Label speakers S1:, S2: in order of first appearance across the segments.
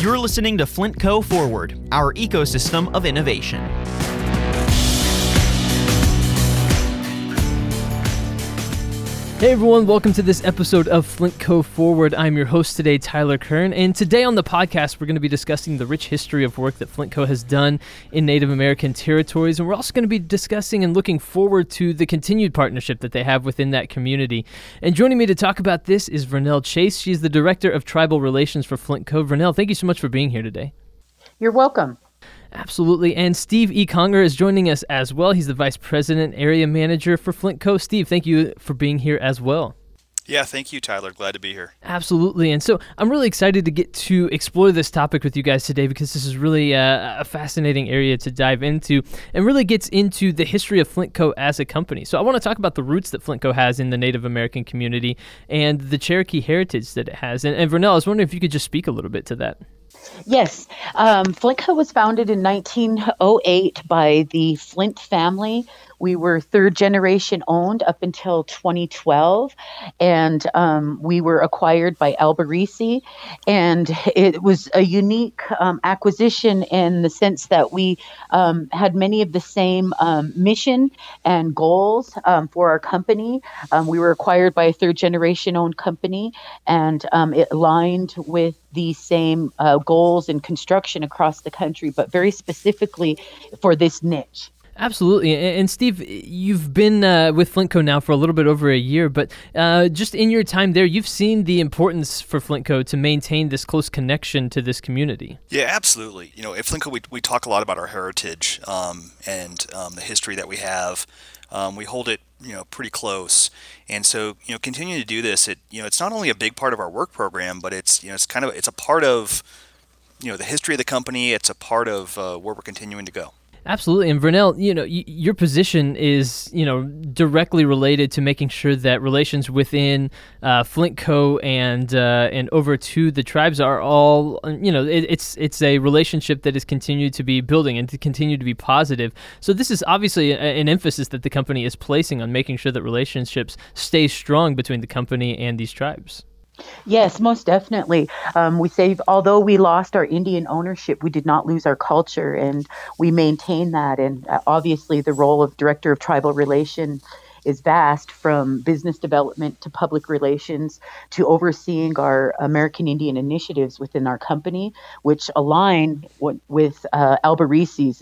S1: You're listening to Flint Co Forward, our ecosystem of innovation.
S2: Hey everyone, welcome to this episode of Flint Co Forward. I'm your host today, Tyler Kern, and today on the podcast we're going to be discussing the rich history of work that Flint Co has done in Native American territories, and we're also going to be discussing and looking forward to the continued partnership that they have within that community. And joining me to talk about this is Vernell Chase. She's the Director of Tribal Relations for Flint Co. Vernell, thank you so much for being here today.
S3: You're welcome.
S2: Absolutely. And Steve E. Conger is joining us as well. He's the Vice President, Area Manager for Flint Co. Steve, thank you for being here as well.
S4: Yeah, thank you, Tyler. Glad to be here.
S2: Absolutely. And so I'm really excited to get to explore this topic with you guys today because this is really a, a, fascinating area to dive into and really gets into the history of Flint Co. as a company. So I want to talk about the roots that Flint Co. has in the Native American community and the Cherokee heritage that it has. And, and Vernell, I was wondering if you could just speak a little bit to that.
S3: Yes. Um, was founded in 1908 by the Flint family we were third generation owned up until 2012, and um, we were acquired by Alberici. And it was a unique um, acquisition in the sense that we um, had many of the same um, mission and goals um, for our company. Um, we were acquired by a third generation owned company, and it aligned with the same uh, goals in construction across the country, but very specifically for this niche.
S2: Absolutely. And Steve, you've been uh, with Flintco now for a little bit over a year, but uh, just in your time there, you've seen the importance for Flintco to maintain this close connection to this community.
S4: Yeah, absolutely. You know, at Flintco, we, we talk a lot about our heritage um, and um, the history that we have. Um, we hold it, you know, pretty close, and so you know, continuing to do this, it you know, it's not only a big part of our work program, but it's you know, it's kind of it's a part of you know the history of the company. It's a part of uh, where we're continuing to go.
S2: Absolutely, and Vernell, you know, y- your position is you know directly related to making sure that relations within uh, Flint Co. and uh, and over to the tribes are all you know it, it's it's a relationship that is continued to be building and to continue to be positive. So this is obviously a, an emphasis that the company is placing on making sure that relationships stay strong between the company and these tribes.
S3: Yes, most definitely. Um, we say, although we lost our Indian ownership, we did not lose our culture, and we maintain that. And uh, obviously, the role of director of tribal relations is vast from business development to public relations to overseeing our American Indian initiatives within our company, which align w- with uh,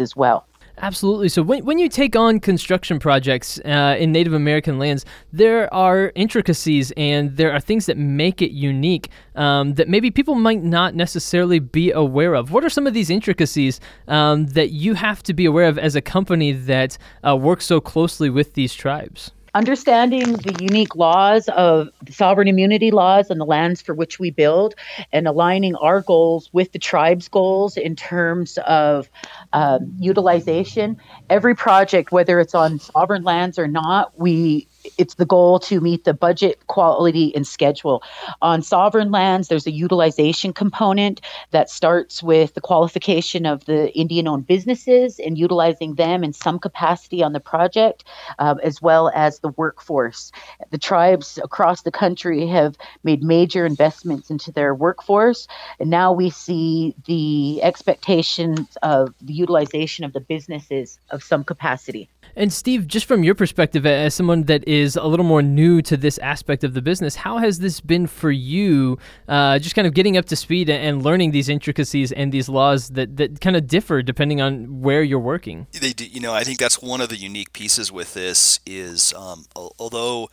S3: as well.
S2: Absolutely. So when, when you take on construction projects uh, in Native American lands, there are intricacies and there are things that make it unique um, that maybe people might not necessarily be aware of. What are some of these intricacies um, that you have to be aware of as a company that uh, works so closely with these tribes?
S3: understanding the unique laws of sovereign immunity laws on the lands for which we build and aligning our goals with the tribe's goals in terms of um, utilization. Every project, whether it's on sovereign lands or not, we it's the goal to meet the budget, quality, and schedule. On sovereign lands, there's a utilization component that starts with the qualification of the Indian owned businesses and utilizing them in some capacity on the project, uh, as well as the workforce. The tribes across the country have made major investments into their workforce, and now we see the expectations of the utilization of the businesses of some capacity.
S2: And Steve, just from your perspective, as someone that is a little more new to this aspect of the business, how has this been for you? Uh, just kind of getting up to speed and learning these intricacies and these laws that, that kind of differ depending on where you're working.
S4: They do, you know, I think that's one of the unique pieces with this is um, although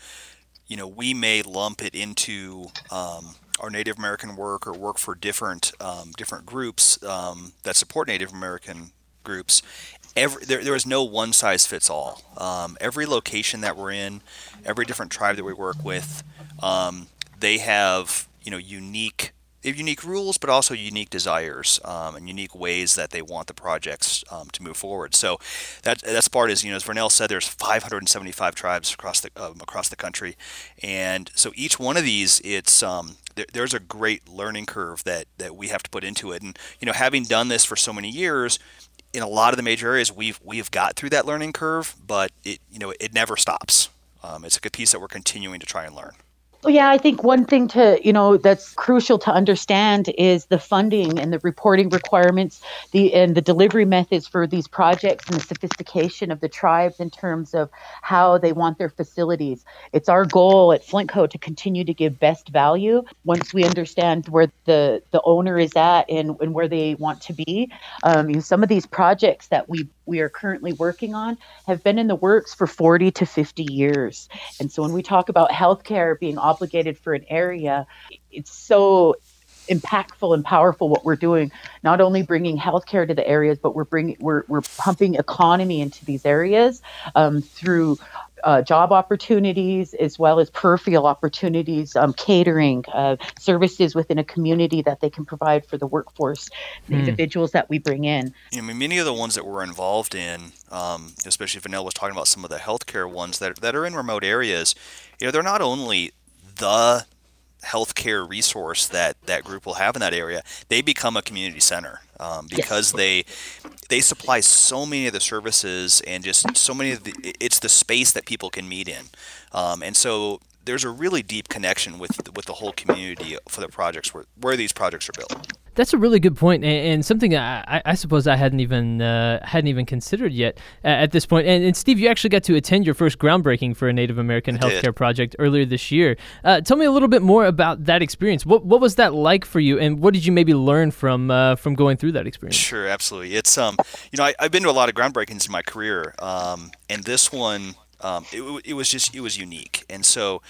S4: you know we may lump it into um, our Native American work or work for different um, different groups um, that support Native American groups every there, no one size fits all. Um, every location that we're in, every different tribe that we work with, um, they have you know unique unique rules, but also unique desires um, and unique ways that they want the projects um, to move forward. So that that's part is you know as Vernell said, there's 575 tribes across the um, across the country, and so each one of these it's um, there, there's a great learning curve that that we have to put into it. And you know having done this for so many years, in a lot of the major areas, we've we've got through that learning curve, but it you know it never stops. Um, it's a piece that we're continuing to try and learn.
S3: Yeah, I think one thing to, you know, that's crucial to understand is the funding and the reporting requirements, the and the delivery methods for these projects and the sophistication of the tribes in terms of how they want their facilities. It's our goal at Flintco to continue to give best value once we understand where the the owner is at and, and where they want to be. Um, you know, some of these projects that we we are currently working on have been in the works for 40 to 50 years. And so when we talk about healthcare being obligated for an area, it's so impactful and powerful what we're doing not only bringing healthcare to the areas but we're bringing we're, we're pumping economy into these areas um, through uh, job opportunities as well as peripheral opportunities, um, catering, uh, services within a community that they can provide for the workforce, the mm. individuals that we bring in.
S4: I mean, many of the ones that we're involved in, um, especially Vernell was talking about some of the healthcare ones that, that are in remote areas, you know, they're not only the healthcare resource that that group will have in that area, they become a community center um, because yes. they they supply so many of the services and just so many of the it's the space that people can meet in, um, and so there's a really deep connection with with the whole community for the projects where where these projects are built.
S2: That's a really good point, and, and something I, I, suppose I hadn't even uh, hadn't even considered yet uh, at this point. And, and, Steve, you actually got to attend your first groundbreaking for a Native American healthcare project earlier this year. Uh, tell me a little bit more about that experience. What what was that like for you, and what did you maybe learn from uh, from going through that experience?
S4: Sure, absolutely. It's um, you know, I, have been to a lot of groundbreakings in my career, um, and this one um, it, it, was just it was unique, and so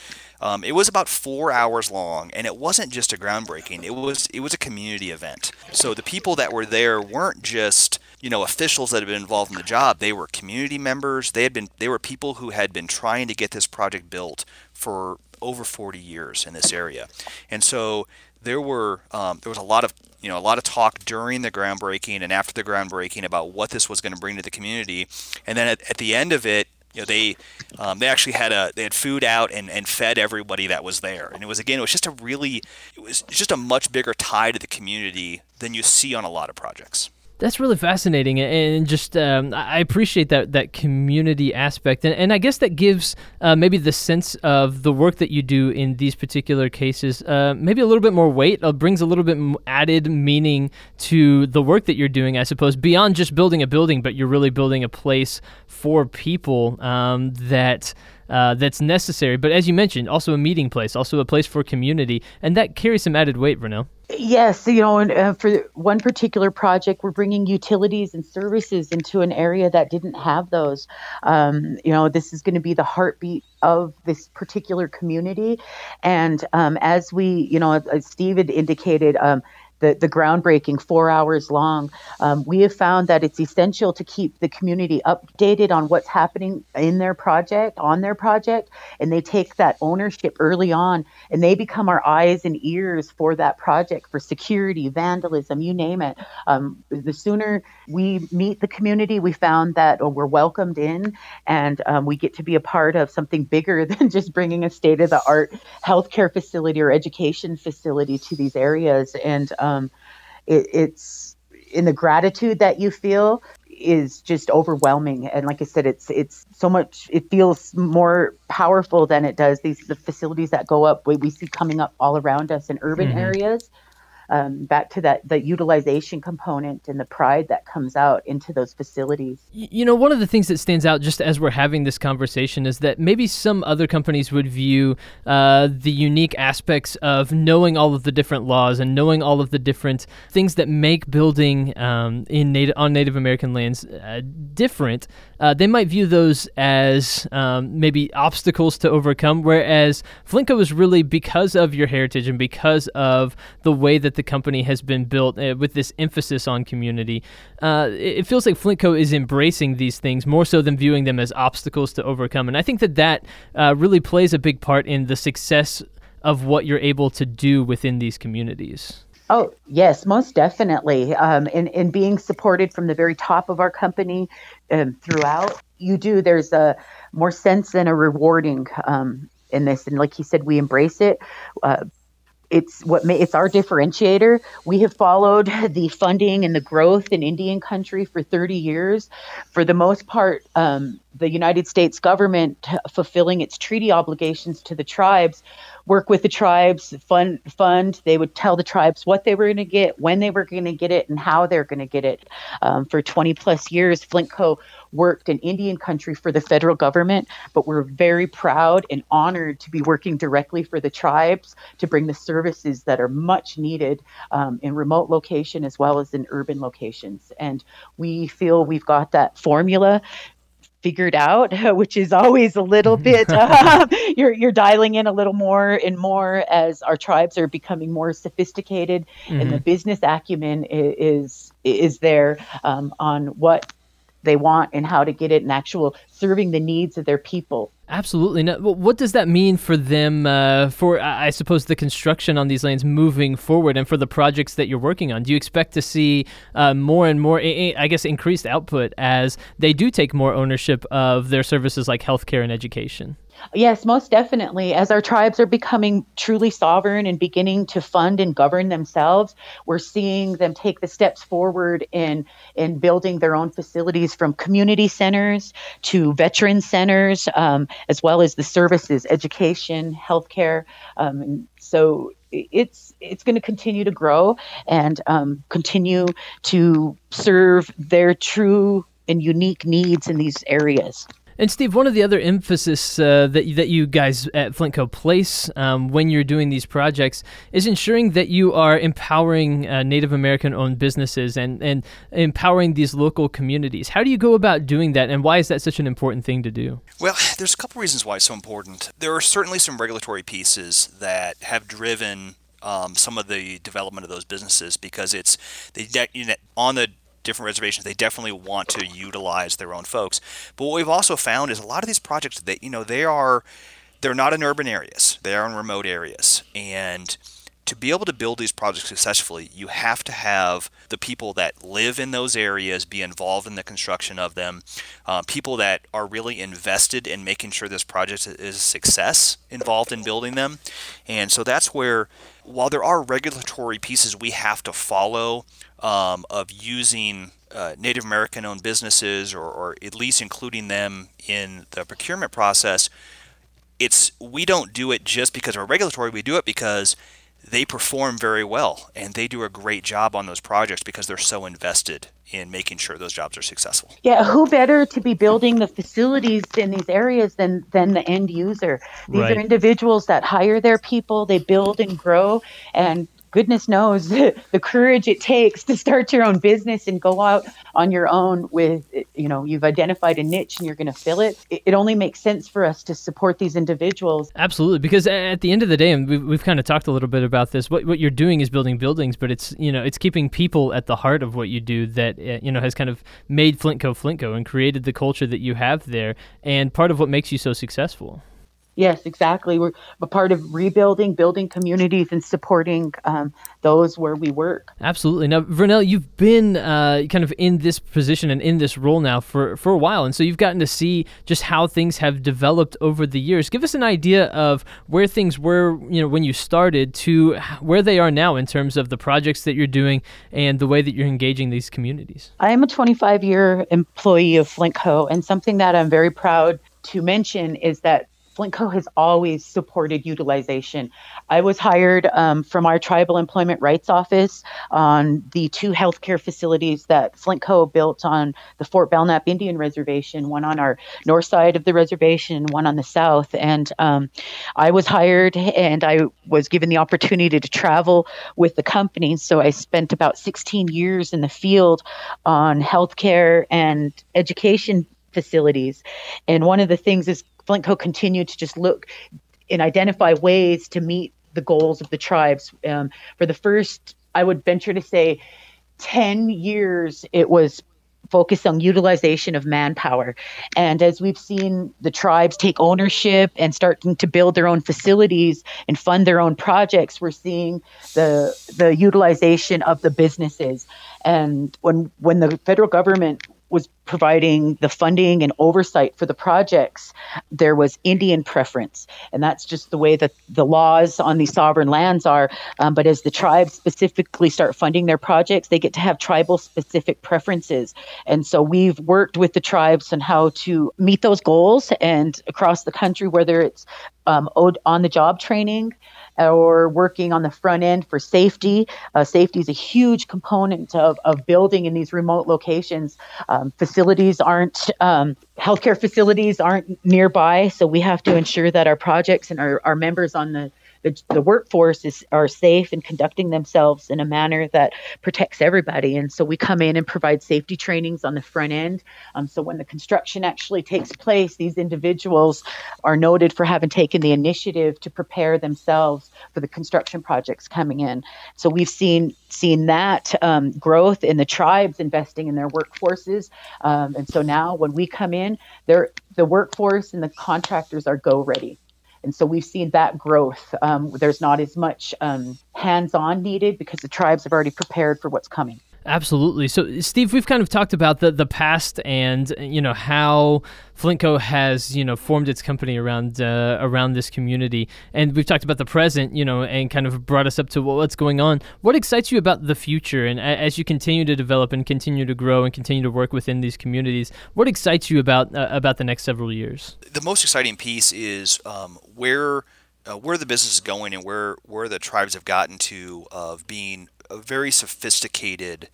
S4: um, it was about four hours long, and it wasn't just a groundbreaking. It was it was a community event. So the people that were there weren't just you know officials that had been involved in the job. They were community members. They had been they were people who had been trying to get this project built for over 40 years in this area, and so there were um, there was a lot of you know a lot of talk during the groundbreaking and after the groundbreaking about what this was going to bring to the community, and then at, at the end of it, you know they um, they actually had a they had food out and, and fed everybody that was there. And it was again it was just a really it was just a much bigger tie to the community than you see on a lot of projects
S2: that's really fascinating, and just um, I appreciate that that community aspect, and, and I guess that gives uh, maybe the sense of the work that you do in these particular cases, uh, maybe a little bit more weight, uh, brings a little bit added meaning to the work that you're doing, I suppose, beyond just building a building, but you're really building a place for people um, that uh, that's necessary. But as you mentioned, also a meeting place, also a place for community, and that carries some added weight, Vernell.
S3: Yes, you know, and uh, for one particular project, we're bringing utilities and services into an area that didn't have those. Um, you know, this is going to be the heartbeat of this particular community, and um, as we, you know, as Steve had indicated, um, the, the groundbreaking four hours long. Um, we have found that it's essential to keep the community updated on what's happening in their project, on their project, and they take that ownership early on and they become our eyes and ears for that project for security, vandalism, you name it. Um, the sooner we meet the community, we found that oh, we're welcomed in and um, we get to be a part of something bigger than just bringing a state of the art healthcare facility or education facility to these areas. And um, it, it's in the gratitude that you feel is just overwhelming and like i said it's it's so much it feels more powerful than it does these the facilities that go up we, we see coming up all around us in urban mm-hmm. areas um, back to that the utilization component and the pride that comes out into those facilities.
S2: You know, one of the things that stands out just as we're having this conversation is that maybe some other companies would view uh, the unique aspects of knowing all of the different laws and knowing all of the different things that make building um, in on Native American lands uh, different. Uh, they might view those as um, maybe obstacles to overcome, whereas Flintco is really because of your heritage and because of the way that the company has been built uh, with this emphasis on community. Uh, it, feels like Flintco is embracing these things more so than viewing them as obstacles to overcome. And I think that that uh, really plays a big part in the success of what you're able to do within these communities.
S3: Oh, yes, most definitely. Um, and, and being supported from the very top of our company um, throughout, you do, there's a more sense than a rewarding um, in this. And like he said, we embrace it. Uh, it's what may, it's our differentiator. We have followed the funding and the growth in Indian country for 30 years. For the most part, um, the United States government fulfilling its treaty obligations to the tribes, work with the tribes, fund fund. They would tell the tribes what they were going to get, when they were going to get it, and how they're going to get it. Um, for 20 plus years, Flint Co worked in Indian country for the federal government, but we're very proud and honored to be working directly for the tribes to bring the services that are much needed um, in remote location as well as in urban locations. And we feel we've got that formula figured out, which is always a little bit uh, you're you're dialing in a little more and more as our tribes are becoming more sophisticated, mm-hmm. and the mm-hmm. business acumen is is, is there um, on what they want and how to get it and actual serving the needs of their people.
S2: Absolutely. Now, what does that mean for them, uh, for, I suppose, the construction on these lanes moving forward and for the projects that you're working on? Do you expect to see uh, more and more, I guess, increased output as they do take more ownership of their services like healthcare and education?
S3: Yes, most definitely. As our tribes are becoming truly sovereign and beginning to fund and govern themselves, we're seeing them take the steps forward in in building their own facilities, from community centers to veteran centers, um, as well as the services, education, healthcare. Um, so it's it's going to continue to grow and um, continue to serve their true and unique needs in these areas.
S2: And Steve, one of the other emphasis uh, that that you guys at Flintco place um, when you're doing these projects is ensuring that you are empowering uh, Native American-owned businesses and and empowering these local communities. How do you go about doing that, and why is that such an important thing to do?
S4: Well, there's a couple reasons why it's so important. There are certainly some regulatory pieces that have driven um, some of the development of those businesses because it's they on the different reservations, they definitely want to utilize their own folks. But what we've also found is a lot of these projects that you know they are they're not in urban areas; they are in remote areas, and to be able to build these projects successfully, you have to have the people that live in those areas be involved in the construction of them, uh, people that are really invested in making sure this project is a success involved in building them. And so that's where, while there are regulatory pieces we have to follow um, of using uh, Native American owned businesses or, or at least including them in the procurement process, it's we don't do it just because we're regulatory. We do it because they perform very well and they do a great job on those projects because they're so invested in making sure those jobs are successful.
S3: Yeah, who better to be building the facilities in these areas than than the end user? These right. are individuals that hire their people, they build and grow and goodness knows the courage it takes to start your own business and go out on your own with you know you've identified a niche and you're going to fill it. it. only makes sense for us to support these individuals
S2: absolutely because at the end of the day and we've, we've kind of talked a little bit about this what, what you're doing is building buildings but it's you know it's keeping people at the heart of what you do that uh, you know has kind of made flintco flintco and created the culture that you have there and part of what makes you so successful
S3: Yes, exactly. We're a part of rebuilding, building communities, and supporting um, those where we work.
S2: Absolutely. Now, Vernell, you've been uh, kind of in this position and in this role now for, for a while, and so you've gotten to see just how things have developed over the years. Give us an idea of where things were, you know, when you started to where they are now in terms of the projects that you're doing and the way that you're engaging these communities.
S3: I am a 25 year employee of Flintco, and something that I'm very proud to mention is that Flintco has always supported utilization. I was hired um, from our Tribal Employment Rights Office on the two healthcare facilities that Flintco built on the Fort Belknap Indian Reservation, one on our north side of the reservation, one on the south. And um, I was hired and I was given the opportunity to travel with the company. So I spent about 16 years in the field on healthcare and education facilities. And one of the things is Flintco continued to just look and identify ways to meet the goals of the tribes. Um, for the first, I would venture to say, 10 years, it was focused on utilization of manpower. And as we've seen the tribes take ownership and starting to build their own facilities and fund their own projects, we're seeing the the utilization of the businesses. And when when the federal government was providing the funding and oversight for the projects, there was Indian preference. And that's just the way that the laws on these sovereign lands are. Um, but as the tribes specifically start funding their projects, they get to have tribal specific preferences. And so we've worked with the tribes on how to meet those goals and across the country, whether it's um, on the job training, or working on the front end for safety. Uh, safety is a huge component of, of building in these remote locations. Um, facilities aren't, um, healthcare facilities aren't nearby, so we have to ensure that our projects and our, our members on the the, the workforce is are safe and conducting themselves in a manner that protects everybody. And so we come in and provide safety trainings on the front end. Um, so when the construction actually takes place, these individuals are noted for having taken the initiative to prepare themselves for the construction projects coming in. So we've seen seen that um, growth in the tribes investing in their workforces. Um, and so now when we come in, the workforce and the contractors are go ready. And so we've seen that growth. Um, there's not as much um, hands on needed because the tribes have already prepared for what's coming.
S2: Absolutely. So, Steve, we've kind of talked about the the past and you know how Flintco has you know formed its company around uh, around this community, and we've talked about the present, you know, and kind of brought us up to what's going on. What excites you about the future, and as you continue to develop and continue to grow and continue to work within these communities, what excites you about uh, about the next several years?
S4: The most exciting piece is um, where. Uh, where the business is going and where, where the tribes have gotten to of being very sophisticated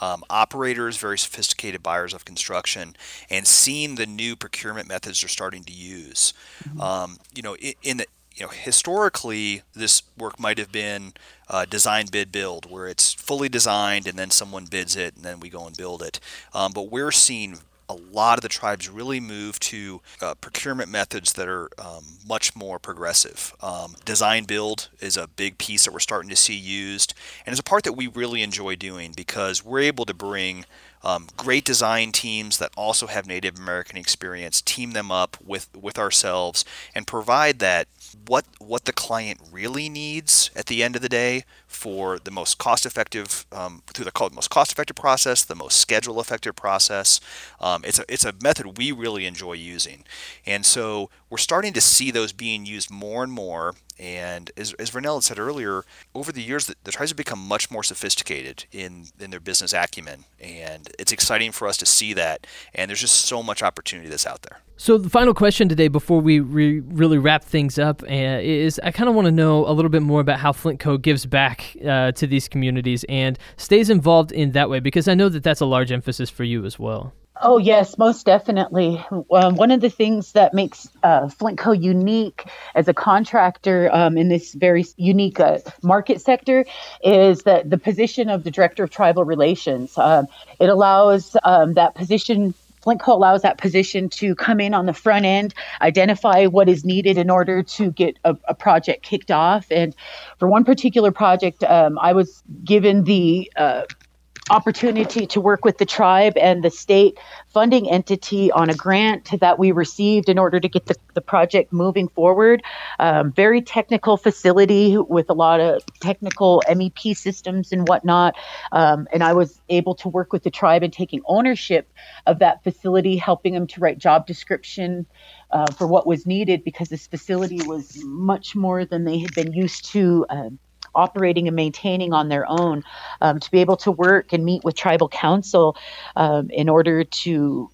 S4: um, operators, very sophisticated buyers of construction, and seeing the new procurement methods they're starting to use. Mm-hmm. Um, you know, in, in, the you know historically this work might have been uh, design bid build where it's fully designed and then someone bids it and then we go and build it um, but we're seeing a lot of the tribes really move to uh, procurement methods that are um, much more progressive. Um, design build is a big piece that we're starting to see used, and it's a part that we really enjoy doing because we're able to bring um, great design teams that also have Native American experience, team them up with with ourselves, and provide that what what the client really needs at the end of the day for the most cost effective um, through the most cost effective process, the most schedule effective process. Um, it's a it's a method we really enjoy using, and so we're starting to see those being used more and more. And as, as Vernell had said earlier, over the years, the, the tribes have become much more sophisticated in, in their business acumen. And it's exciting for us to see that. And there's just so much opportunity that's out there.
S2: So the final question today, before we re- really wrap things up, uh, is I kind of want to know a little bit more about how Flintco gives back uh, to these communities and stays involved in that way, because I know that that's a large emphasis for you as well.
S3: Oh, yes, most definitely. Um, one of the things that makes uh, Flintco unique as a contractor um, in this very unique uh, market sector is that the position of the Director of Tribal Relations. Um, it allows um, that position Flintco allows that position to come in on the front end, identify what is needed in order to get a, a project kicked off. And for one particular project, um, I was given the uh, opportunity to work with the tribe and the state funding entity on a grant that we received in order to get the, the project moving forward. Um, very technical facility with a lot of technical MEP systems and whatnot. Um, and I was able to work with the tribe in taking ownership of that facility, helping them to write job description. Uh, for what was needed because this facility was much more than they had been used to uh, operating and maintaining on their own, um, to be able to work and meet with tribal council um, in order to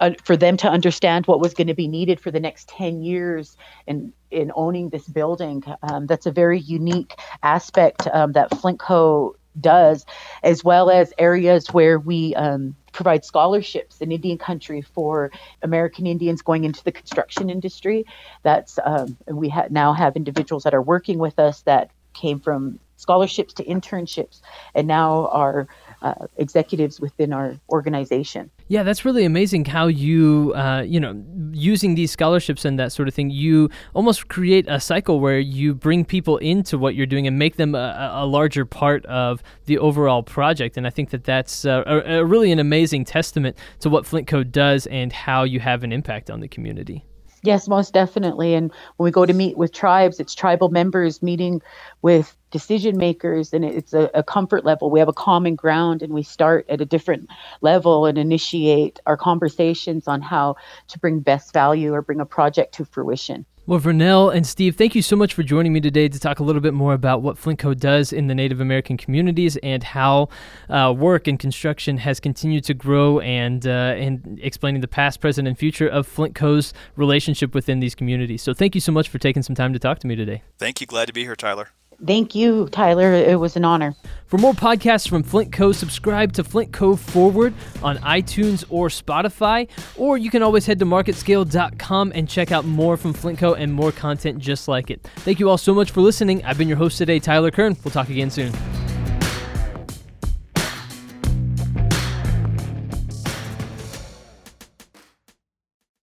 S3: uh, for them to understand what was going to be needed for the next 10 years in, in owning this building. Um, that's a very unique aspect um, that Flintco does, as well as areas where we um, provide scholarships in Indian country for American Indians going into the construction industry. That's um, we ha- now have individuals that are working with us that came from scholarships to internships and now are uh, executives within our organization.
S2: Yeah, that's really amazing how you, uh, you know, using these scholarships and that sort of thing, you almost create a cycle where you bring people into what you're doing and make them a, a larger part of the overall project. And I think that that's uh, a, a really an amazing testament to what Flintco does and how you have an impact on the community.
S3: Yes, most definitely. And when we go to meet with tribes, it's tribal members meeting with decision makers, and it's a, a, comfort level. We have a common ground, and we start at a different level and initiate our conversations on how to bring best value or bring a project to fruition.
S2: Well, Vernell and Steve, thank you so much for joining me today to talk a little bit more about what Flintco does in the Native American communities and how uh, work and construction has continued to grow and uh, and explaining the past, present, and future of Flintco's relationship within these communities. So, thank you so much for taking some time to talk to me today.
S4: Thank you. Glad to be here, Tyler.
S3: Thank you, Tyler. It was an honor.
S2: For more podcasts from Flint Co., subscribe to Flint Co. Forward on iTunes or Spotify, or you can always head to marketscale.com and check out more from Flint Co. and more content just like it. Thank you all so much for listening. I've been your host today, Tyler Kern. We'll talk again soon.